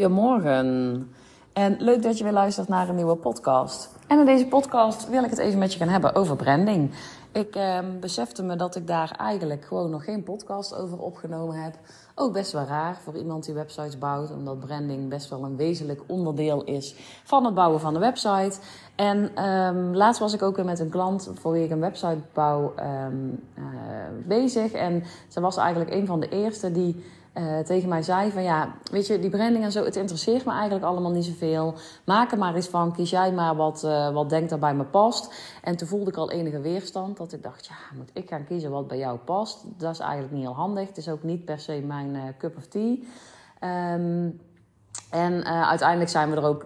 Goedemorgen en leuk dat je weer luistert naar een nieuwe podcast. En in deze podcast wil ik het even met je gaan hebben over branding. Ik eh, besefte me dat ik daar eigenlijk gewoon nog geen podcast over opgenomen heb. Ook best wel raar voor iemand die websites bouwt, omdat branding best wel een wezenlijk onderdeel is van het bouwen van de website. En um, laatst was ik ook weer met een klant voor wie ik een website bouw um, uh, bezig. En ze was eigenlijk een van de eerste die uh, tegen mij zei van ja, weet je, die branding en zo, het interesseert me eigenlijk allemaal niet zoveel. Maak er maar eens van, kies jij maar wat, uh, wat denkt er bij me past. En toen voelde ik al enige weerstand, dat ik dacht, ja, moet ik gaan kiezen wat bij jou past? Dat is eigenlijk niet heel handig. Het is ook niet per se mijn uh, cup of tea. Um, en uiteindelijk zijn we er ook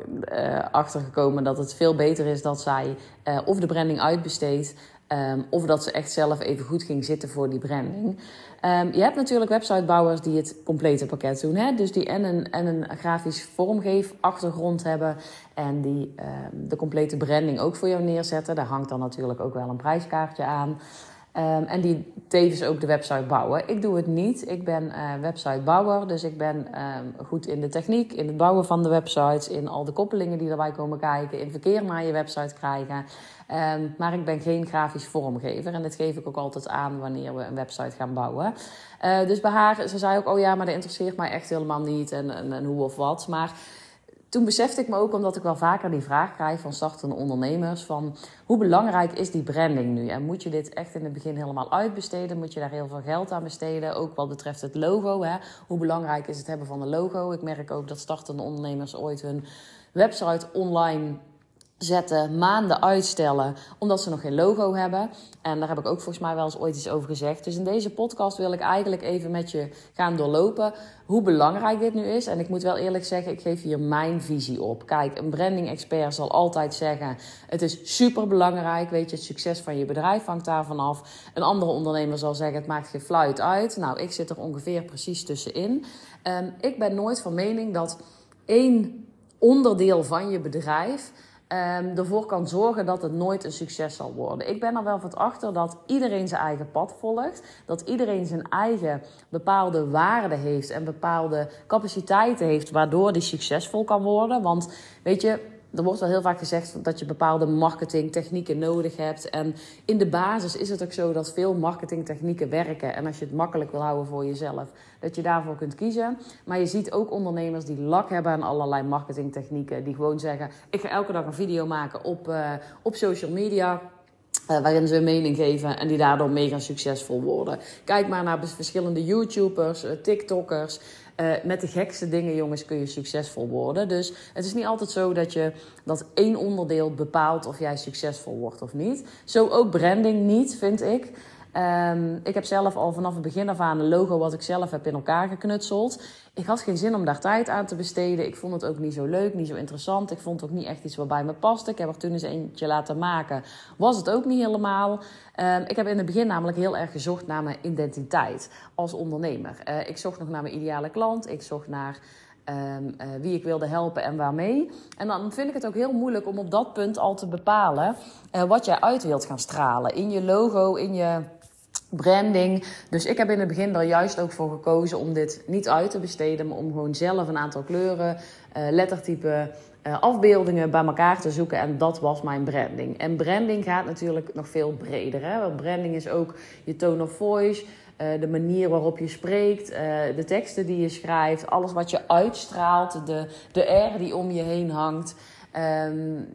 achter gekomen dat het veel beter is dat zij of de branding uitbesteedt. Um, of dat ze echt zelf even goed ging zitten voor die branding. Um, je hebt natuurlijk websitebouwers die het complete pakket doen. Hè? Dus die en een, en een grafisch vormgeef achtergrond hebben. En die um, de complete branding ook voor jou neerzetten. Daar hangt dan natuurlijk ook wel een prijskaartje aan. Um, en die tevens ook de website bouwen. Ik doe het niet. Ik ben uh, websitebouwer. Dus ik ben um, goed in de techniek, in het bouwen van de websites, in al de koppelingen die erbij komen kijken, in verkeer naar je website krijgen. Um, maar ik ben geen grafisch vormgever. En dat geef ik ook altijd aan wanneer we een website gaan bouwen. Uh, dus bij haar, ze zei ook, oh ja, maar dat interesseert mij echt helemaal niet. En, en, en hoe of wat. Maar toen besefte ik me ook, omdat ik wel vaker die vraag krijg van startende ondernemers: van hoe belangrijk is die branding nu? En moet je dit echt in het begin helemaal uitbesteden? Moet je daar heel veel geld aan besteden? Ook wat betreft het logo. Hè? Hoe belangrijk is het hebben van een logo? Ik merk ook dat startende ondernemers ooit hun website online zetten, maanden uitstellen, omdat ze nog geen logo hebben. En daar heb ik ook volgens mij wel eens ooit iets over gezegd. Dus in deze podcast wil ik eigenlijk even met je gaan doorlopen hoe belangrijk dit nu is. En ik moet wel eerlijk zeggen, ik geef hier mijn visie op. Kijk, een branding expert zal altijd zeggen: het is super belangrijk. Weet je, het succes van je bedrijf hangt daarvan af. Een andere ondernemer zal zeggen: het maakt geen fluit uit. Nou, ik zit er ongeveer precies tussenin. Um, ik ben nooit van mening dat één onderdeel van je bedrijf um, ervoor kan zorgen dat het nooit een succes zal worden. Ik ben er wel van achter dat iedereen zijn eigen pad volgt. Dat iedereen zijn eigen bepaalde waarden heeft en bepaalde capaciteiten heeft waardoor die succesvol kan worden. Want weet je, er wordt wel heel vaak gezegd dat je bepaalde marketingtechnieken nodig hebt. En in de basis is het ook zo dat veel marketingtechnieken werken. En als je het makkelijk wil houden voor jezelf, dat je daarvoor kunt kiezen. Maar je ziet ook ondernemers die lak hebben aan allerlei marketingtechnieken. Die gewoon zeggen: Ik ga elke dag een video maken op, uh, op social media. Uh, waarin ze een mening geven en die daardoor mega succesvol worden. Kijk maar naar verschillende YouTubers, uh, TikTokkers. Uh, met de gekste dingen, jongens, kun je succesvol worden. Dus het is niet altijd zo dat je dat één onderdeel bepaalt of jij succesvol wordt of niet. Zo ook branding niet, vind ik. Um, ik heb zelf al vanaf het begin af aan een logo wat ik zelf heb in elkaar geknutseld. Ik had geen zin om daar tijd aan te besteden. Ik vond het ook niet zo leuk, niet zo interessant. Ik vond het ook niet echt iets wat bij me paste. Ik heb er toen eens eentje laten maken. Was het ook niet helemaal. Um, ik heb in het begin namelijk heel erg gezocht naar mijn identiteit als ondernemer. Uh, ik zocht nog naar mijn ideale klant. Ik zocht naar um, uh, wie ik wilde helpen en waarmee. En dan vind ik het ook heel moeilijk om op dat punt al te bepalen uh, wat jij uit wilt gaan stralen. In je logo, in je branding. Dus ik heb in het begin er juist ook voor gekozen om dit niet uit te besteden, maar om gewoon zelf een aantal kleuren, uh, lettertypen, uh, afbeeldingen bij elkaar te zoeken. En dat was mijn branding. En branding gaat natuurlijk nog veel breder. Hè? Want branding is ook je tone of voice. Uh, de manier waarop je spreekt, de teksten die je schrijft, alles wat je uitstraalt, de, de R die om je heen hangt. Um,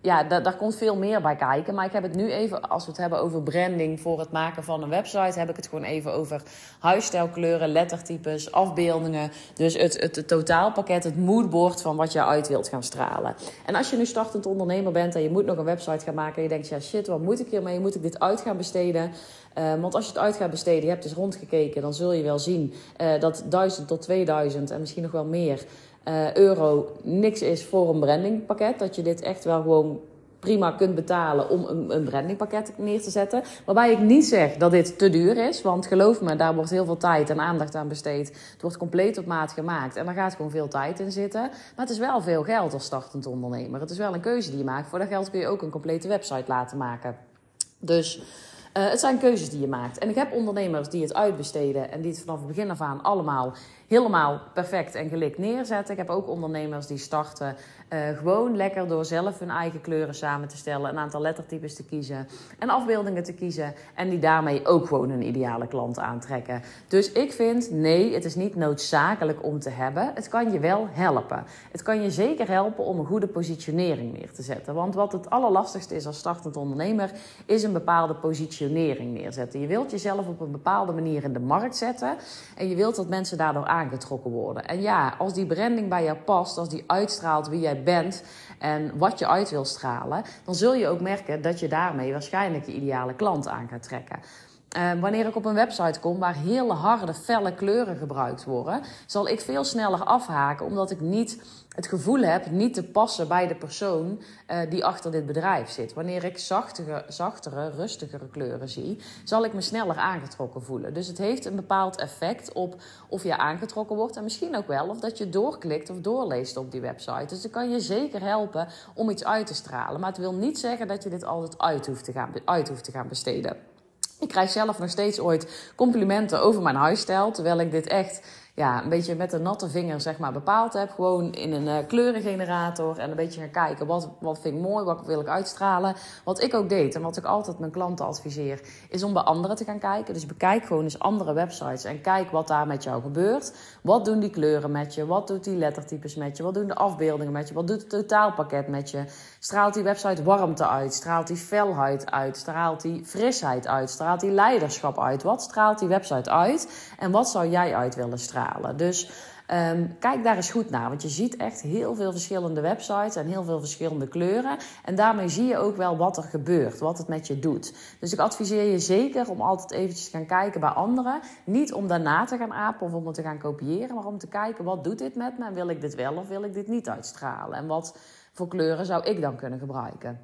ja, daar, komt veel meer bij kijken. Maar ik heb het nu even, als we het hebben over branding voor het maken van een website, heb ik het gewoon even over huisstijlkleuren, lettertypes, afbeeldingen. Dus het, het, totaalpakket, het moodboard van wat je uit wilt gaan stralen. En als je nu startend ondernemer bent en je moet nog een website gaan maken en je denkt, ja shit, wat moet ik hiermee? Moet ik dit uit gaan besteden? Uh, want als je het uit gaat besteden, je hebt dus rondgekeken, dan zul je wel zien uh, dat 1000 tot 2000 en misschien nog wel meer uh, euro niks is voor een brandingpakket. Dat je dit echt wel gewoon prima kunt betalen om een, een brandingpakket neer te zetten. Waarbij ik niet zeg dat dit te duur is. Want geloof me, daar wordt heel veel tijd en aandacht aan besteed. Het wordt compleet op maat gemaakt. En daar gaat gewoon veel tijd in zitten. Maar het is wel veel geld als startend ondernemer. Het is wel een keuze die je maakt. Voor dat geld kun je ook een complete website laten maken. Dus Uh, het zijn keuzes die je maakt. En ik heb ondernemers die het uitbesteden en die het vanaf het begin af aan allemaal helemaal perfect en gelikt neerzetten. Ik heb ook ondernemers die starten uh, gewoon lekker door zelf hun eigen kleuren samen te stellen, een aantal lettertypes te kiezen en afbeeldingen te kiezen. En die daarmee ook gewoon een ideale klant aantrekken. Dus ik vind, nee, het is niet noodzakelijk om te hebben. Het kan je wel helpen. Het kan je zeker helpen om een goede positionering neer te zetten. Want wat het allerlastigste is als startend ondernemer, is een bepaalde positionering neerzetten. Je wilt jezelf op een bepaalde manier in de markt zetten. En je wilt dat mensen daardoor aangetrokken worden. En ja, als die branding bij jou past, als die uitstraalt wie jij bent en wat je uit wil stralen, dan zul je ook merken dat je daarmee waarschijnlijk je ideale klant aan gaat trekken. Uh, wanneer ik op een website kom waar hele harde, felle kleuren gebruikt worden, zal ik veel sneller afhaken, omdat ik niet het gevoel heb niet te passen bij de persoon uh, die achter dit bedrijf zit. Wanneer ik zachtere, zachtere, rustigere kleuren zie, zal ik me sneller aangetrokken voelen. Dus het heeft een bepaald effect op of je aangetrokken wordt en misschien ook wel of dat je doorklikt of doorleest op die website. Dus dat kan je zeker helpen om iets uit te stralen. Maar het wil niet zeggen dat je dit altijd te gaan, uit hoeft te gaan besteden. Ik krijg zelf nog steeds ooit complimenten over mijn huisstijl. Terwijl ik dit echt ja, een beetje met een natte vinger zeg maar, bepaald heb. Gewoon in een uh, kleurengenerator. En een beetje gaan kijken wat, wat vind ik mooi, wat wil ik uitstralen. Wat ik ook deed en wat ik altijd mijn klanten adviseer, is om bij anderen te gaan kijken. Dus bekijk gewoon eens andere websites en kijk wat daar met jou gebeurt. Wat doen die kleuren met je? Wat doet die lettertypes met je? Wat doen de afbeeldingen met je? Wat doet het totaalpakket met je? Straalt die website warmte uit? Straalt die felheid uit? Straalt die frisheid uit? Straalt die leiderschap uit? Wat straalt die website uit? En wat zou jij uit willen stralen? Dus um, kijk daar eens goed naar. Want je ziet echt heel veel verschillende websites en heel veel verschillende kleuren. En daarmee zie je ook wel wat er gebeurt, wat het met je doet. Dus ik adviseer je zeker om altijd eventjes te gaan kijken bij anderen. Niet om daarna te gaan apen of om het te gaan kopiëren, maar om te kijken wat doet dit met me wil ik dit wel of wil ik dit niet uitstralen. En wat voor kleuren zou ik dan kunnen gebruiken?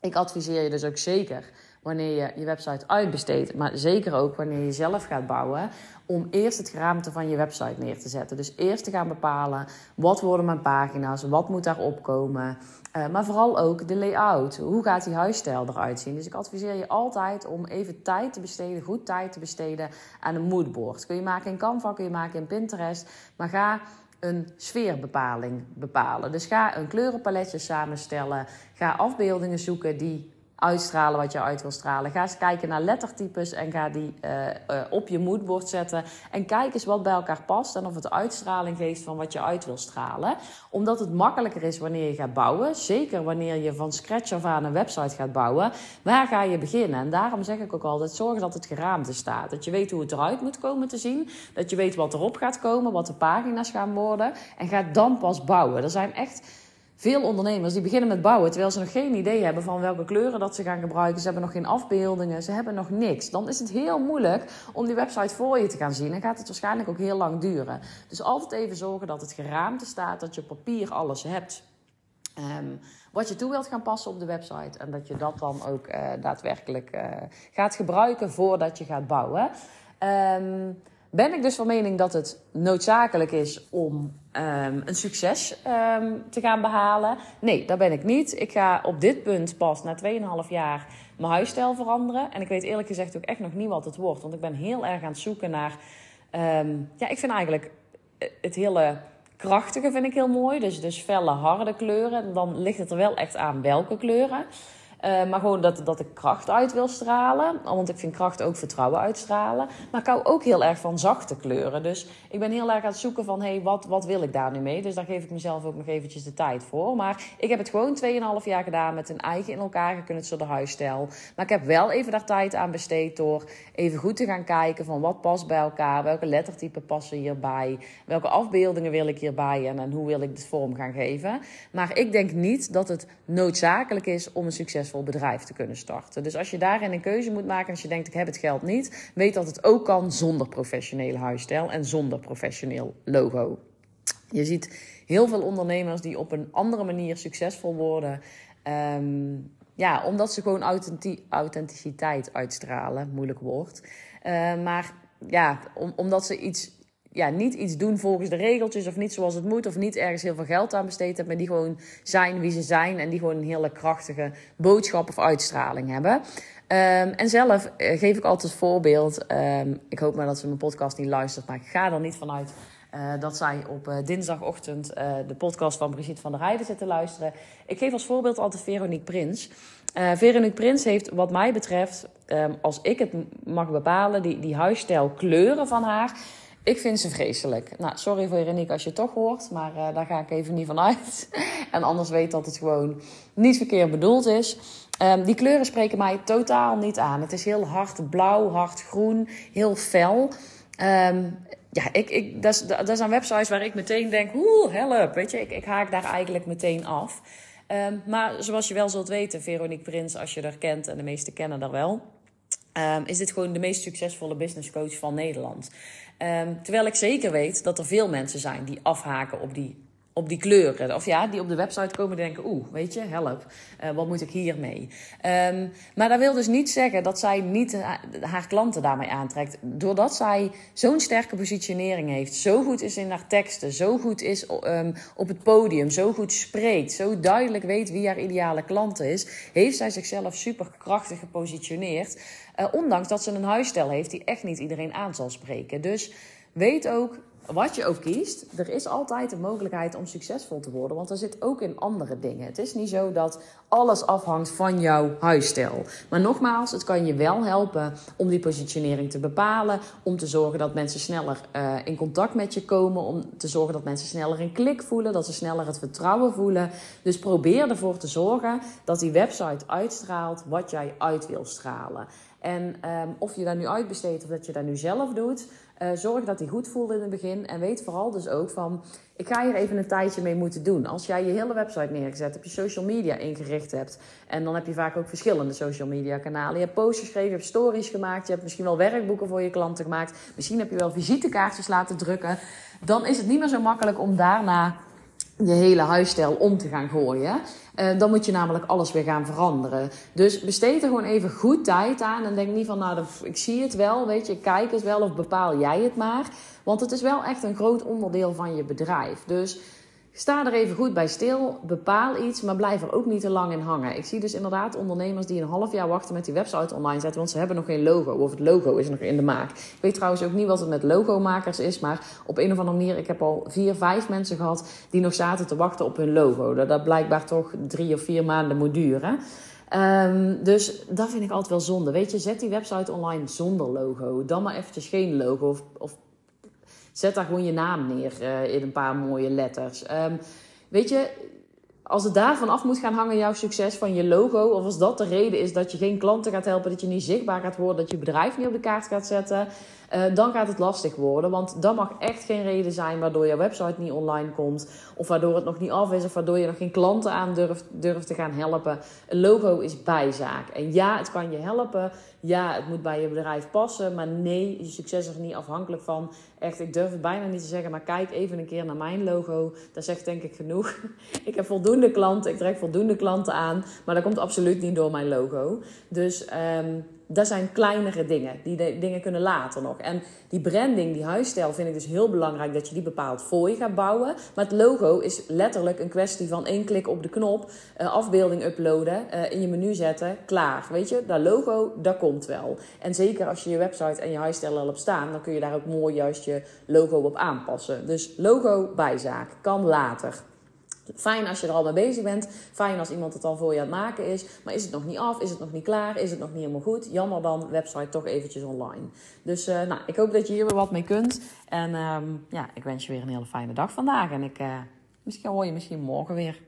Ik adviseer je dus ook zeker wanneer je je website uitbesteedt, maar zeker ook wanneer je zelf gaat bouwen, om eerst het geraamte van je website neer te zetten. Dus eerst te gaan bepalen wat worden mijn pagina's, wat moet daarop komen, uh, maar vooral ook de layout. Hoe gaat die huisstijl eruit zien? Dus ik adviseer je altijd om even tijd te besteden, goed tijd te besteden aan een moodboard. Kun je maken in Canva, kun je maken in Pinterest, maar ga een sfeerbepaling bepalen. Dus ga een kleurenpaletje samenstellen. Ga afbeeldingen zoeken die uitstralen wat je uit wil stralen. Ga eens kijken naar lettertypes en ga die uh, uh, op je moodboard zetten. En kijk eens wat bij elkaar past en of het uitstraling geeft van wat je uit wil stralen. Omdat het makkelijker is wanneer je gaat bouwen. Zeker wanneer je van scratch af aan een website gaat bouwen. Waar ga je beginnen? En daarom zeg ik ook altijd: zorg dat het geraamte staat. Dat je weet hoe het eruit moet komen te zien. Dat je weet wat erop gaat komen, wat de pagina's gaan worden. En ga dan pas bouwen. Er zijn echt veel ondernemers die beginnen met bouwen terwijl ze nog geen idee hebben van welke kleuren dat ze gaan gebruiken. Ze hebben nog geen afbeeldingen, ze hebben nog niks. Dan is het heel moeilijk om die website voor je te gaan zien en gaat het waarschijnlijk ook heel lang duren. Dus altijd even zorgen dat het geraamte staat, dat je op papier alles hebt. Um, wat je toe wilt gaan passen op de website. En dat je dat dan ook uh, daadwerkelijk uh, gaat gebruiken voordat je gaat bouwen. Um, ben ik dus van mening dat het noodzakelijk is om um, een succes um, te gaan behalen? Nee, dat ben ik niet. Ik ga op dit punt pas na 2,5 jaar mijn huisstijl veranderen. En ik weet eerlijk gezegd ook echt nog niet wat het wordt. Want ik ben heel erg aan het zoeken naar. Um, ja, ik vind eigenlijk het hele krachtige vind ik heel mooi. Dus, dus felle, harde kleuren. Dan ligt het er wel echt aan welke kleuren. Uh, maar gewoon dat, dat ik kracht uit wil stralen. Want ik vind kracht ook vertrouwen uitstralen. Maar ik hou ook heel erg van zachte kleuren. Dus ik ben heel erg aan het zoeken van... hé, hey, wat, wat wil ik daar nu mee? Dus daar geef ik mezelf ook nog eventjes de tijd voor. Maar ik heb het gewoon 2,5 jaar gedaan... met een eigen in elkaar geknutselde huisstijl. Maar ik heb wel even daar tijd aan besteed... door even goed te gaan kijken van wat past bij elkaar. Welke lettertypen passen hierbij? Welke afbeeldingen wil ik hierbij? En, en hoe wil ik dit vorm gaan geven? Maar ik denk niet dat het noodzakelijk is om een succes bedrijf te kunnen starten. Dus als je daarin een keuze moet maken, als je denkt ik heb het geld niet, weet dat het ook kan zonder professionele huisstijl en zonder professioneel logo. Je ziet heel veel ondernemers die op een andere manier succesvol worden. Um, ja, omdat ze gewoon authenticiteit uitstralen, moeilijk woord. Uh, maar ja, om, omdat ze iets ja, niet iets doen volgens de regeltjes of niet zoals het moet of niet ergens heel veel geld aan besteed hebben, maar die gewoon zijn wie ze zijn en die gewoon een hele krachtige boodschap of uitstraling hebben. Ehm, en zelf eh, geef ik altijd voorbeeld. Ehm, ik hoop maar dat ze mijn podcast niet luistert, maar ik ga er niet vanuit uh, dat zij op uh, dinsdagochtend de podcast van Brigitte van der Heijden zit te luisteren. Ik geef als voorbeeld altijd Veronique Prins. Veronique Prins heeft, wat mij betreft, um, als ik het mag bepalen, die, die huisstijl kleuren van haar. Ik vind ze vreselijk. Nou, sorry voor Veronique als je het toch hoort, maar daar ga ik even niet van uit. en anders weet dat het gewoon niet verkeerd bedoeld is. Um, die kleuren spreken mij totaal niet aan. Het is heel hard blauw, hard groen, heel fel. Um, ja, ik, ik, dat, dat zijn websites waar ik meteen denk, oeh, help. Weet je, ik, ik haak daar eigenlijk meteen af. Um, maar zoals je wel zult weten, Veronique Prins, als je er kent, en de meesten kennen daar wel, um, is dit gewoon de meest succesvolle business coach van Nederland. Um, terwijl ik zeker weet dat er veel mensen zijn die afhaken op die op die kleuren. Of ja, die op de website komen denken: oeh, weet je, help, uh, wat moet ik hiermee? Um, maar dat wil dus niet zeggen dat zij niet haar klanten daarmee aantrekt. Doordat zij zo'n sterke positionering heeft, zo goed is in haar teksten, zo goed is um, op het podium, zo goed spreekt, zo duidelijk weet wie haar ideale klant is, heeft zij zichzelf super krachtig gepositioneerd. Uh, ondanks dat ze een huisstijl heeft die echt niet iedereen aan zal spreken. Dus weet ook wat je ook kiest, er is altijd een mogelijkheid om succesvol te worden. Want er zit ook in andere dingen. Het is niet zo dat alles afhangt van jouw huisstijl. Maar nogmaals, het kan je wel helpen om die positionering te bepalen. Om te zorgen dat mensen sneller uh, in contact met je komen. Om te zorgen dat mensen sneller een klik voelen. Dat ze sneller het vertrouwen voelen. Dus probeer ervoor te zorgen dat die website uitstraalt wat jij uit wil stralen. En um, of je daar nu uitbesteedt of dat je dat nu zelf doet. Uh, zorg dat hij goed voelt in het begin. En weet vooral dus ook van, ik ga hier even een tijdje mee moeten doen. Als jij je hele website neergezet hebt, je social media ingericht hebt. En dan heb je vaak ook verschillende social media kanalen. Je hebt posts geschreven, je hebt stories gemaakt. Je hebt misschien wel werkboeken voor je klanten gemaakt. Misschien heb je wel visitekaartjes laten drukken. Dan is het niet meer zo makkelijk om daarna je hele huisstijl om te gaan gooien. Uh, dan moet je namelijk alles weer gaan veranderen. Dus besteed er gewoon even goed tijd aan. En denk niet van, nou, ik zie het wel, weet je, kijk het wel of bepaal jij het maar. Want het is wel echt een groot onderdeel van je bedrijf. Dus Sta er even goed bij stil, bepaal iets, maar blijf er ook niet te lang in hangen. Ik zie dus inderdaad ondernemers die een half jaar wachten met die website online zetten, want ze hebben nog geen logo of het logo is nog in de maak. Ik weet trouwens ook niet wat het met logomakers is, maar op een of andere manier, ik heb al vier, vijf mensen gehad die nog zaten te wachten op hun logo. Dat dat blijkbaar toch drie of vier maanden moet duren. Um, dus dat vind ik altijd wel zonde. Weet je, zet die website online zonder logo. Dan maar eventjes geen logo of, of Zet daar gewoon je naam neer uh, in een paar mooie letters. Um, weet je, als het daarvan af moet gaan hangen, jouw succes van je logo, of als dat de reden is dat je geen klanten gaat helpen, dat je niet zichtbaar gaat worden, dat je bedrijf niet op de kaart gaat zetten, uh, dan gaat het lastig worden. Want dat mag echt geen reden zijn waardoor jouw website niet online komt, of waardoor het nog niet af is, of waardoor je nog geen klanten aan durft, durft te gaan helpen. Een logo is bijzaak. En ja, het kan je helpen. Ja, het moet bij je bedrijf passen. Maar nee, je succes is er niet afhankelijk van. Echt, ik durf het bijna niet te zeggen. Maar kijk even een keer naar mijn logo. Dat zegt denk ik genoeg. Ik heb voldoende klanten. Ik trek voldoende klanten aan. Maar dat komt absoluut niet door mijn logo. Dus um, dat zijn kleinere dingen. Die dingen kunnen later nog. En die branding, die huisstijl, vind ik dus heel belangrijk dat je die bepaalt voor je gaat bouwen. Maar het logo is letterlijk een kwestie van één klik op de knop, uh, afbeelding uploaden, uh, in je menu zetten, klaar. Weet je, dat logo, dat komt wel. En zeker als je je website en je huisstijl al op staan, dan kun je daar ook mooi juist je logo op aanpassen. Dus logo bijzaak, kan later. Fijn als je er al mee bezig bent. Fijn als iemand het al voor je aan het maken is. Maar is het nog niet af? Is het nog niet klaar? Is het nog niet helemaal goed? Jammer dan, website toch eventjes online. Dus uh, nou, ik hoop dat je hier weer wat mee kunt. En um, ja, ik wens je weer een hele fijne dag vandaag. En ik, uh, misschien hoor je misschien morgen weer.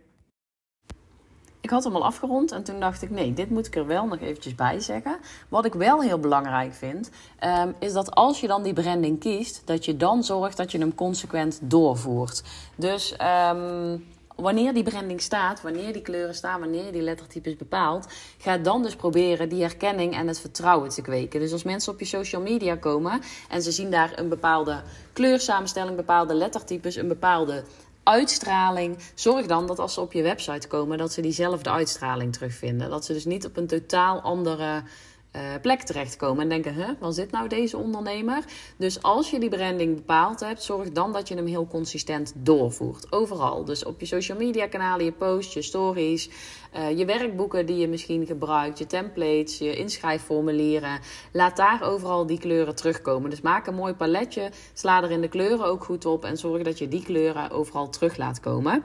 Ik had hem al afgerond en toen dacht ik, nee, dit moet ik er wel nog eventjes bij zeggen. Wat ik wel heel belangrijk vind, um, is dat als je dan die branding kiest, dat je dan zorgt dat je hem consequent doorvoert. Dus um, wanneer die branding staat, wanneer die kleuren staan, wanneer die lettertypes bepaalt, ga dan dus proberen die herkenning en het vertrouwen te kweken. Dus als mensen op je social media komen en ze zien daar een bepaalde kleursamenstelling, bepaalde lettertypes, een bepaalde uitstraling. Zorg dan dat als ze op je website komen, dat ze diezelfde uitstraling terugvinden. Dat ze dus niet op een totaal andere uh, plek terechtkomen en denken: huh, wat zit nou deze ondernemer? Dus als je die branding bepaald hebt, zorg dan dat je hem heel consistent doorvoert. Overal. Dus op je social media kanalen, je posts, je stories, uh, je werkboeken die je misschien gebruikt, je templates, je inschrijfformulieren. Laat daar overal die kleuren terugkomen. Dus maak een mooi paletje, sla er in de kleuren ook goed op en zorg dat je die kleuren overal terug laat komen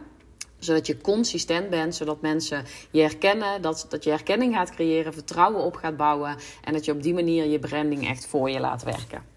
zodat je consistent bent, zodat mensen je herkennen, dat, dat je herkenning gaat creëren, vertrouwen op gaat bouwen en dat je op die manier je branding echt voor je laat werken.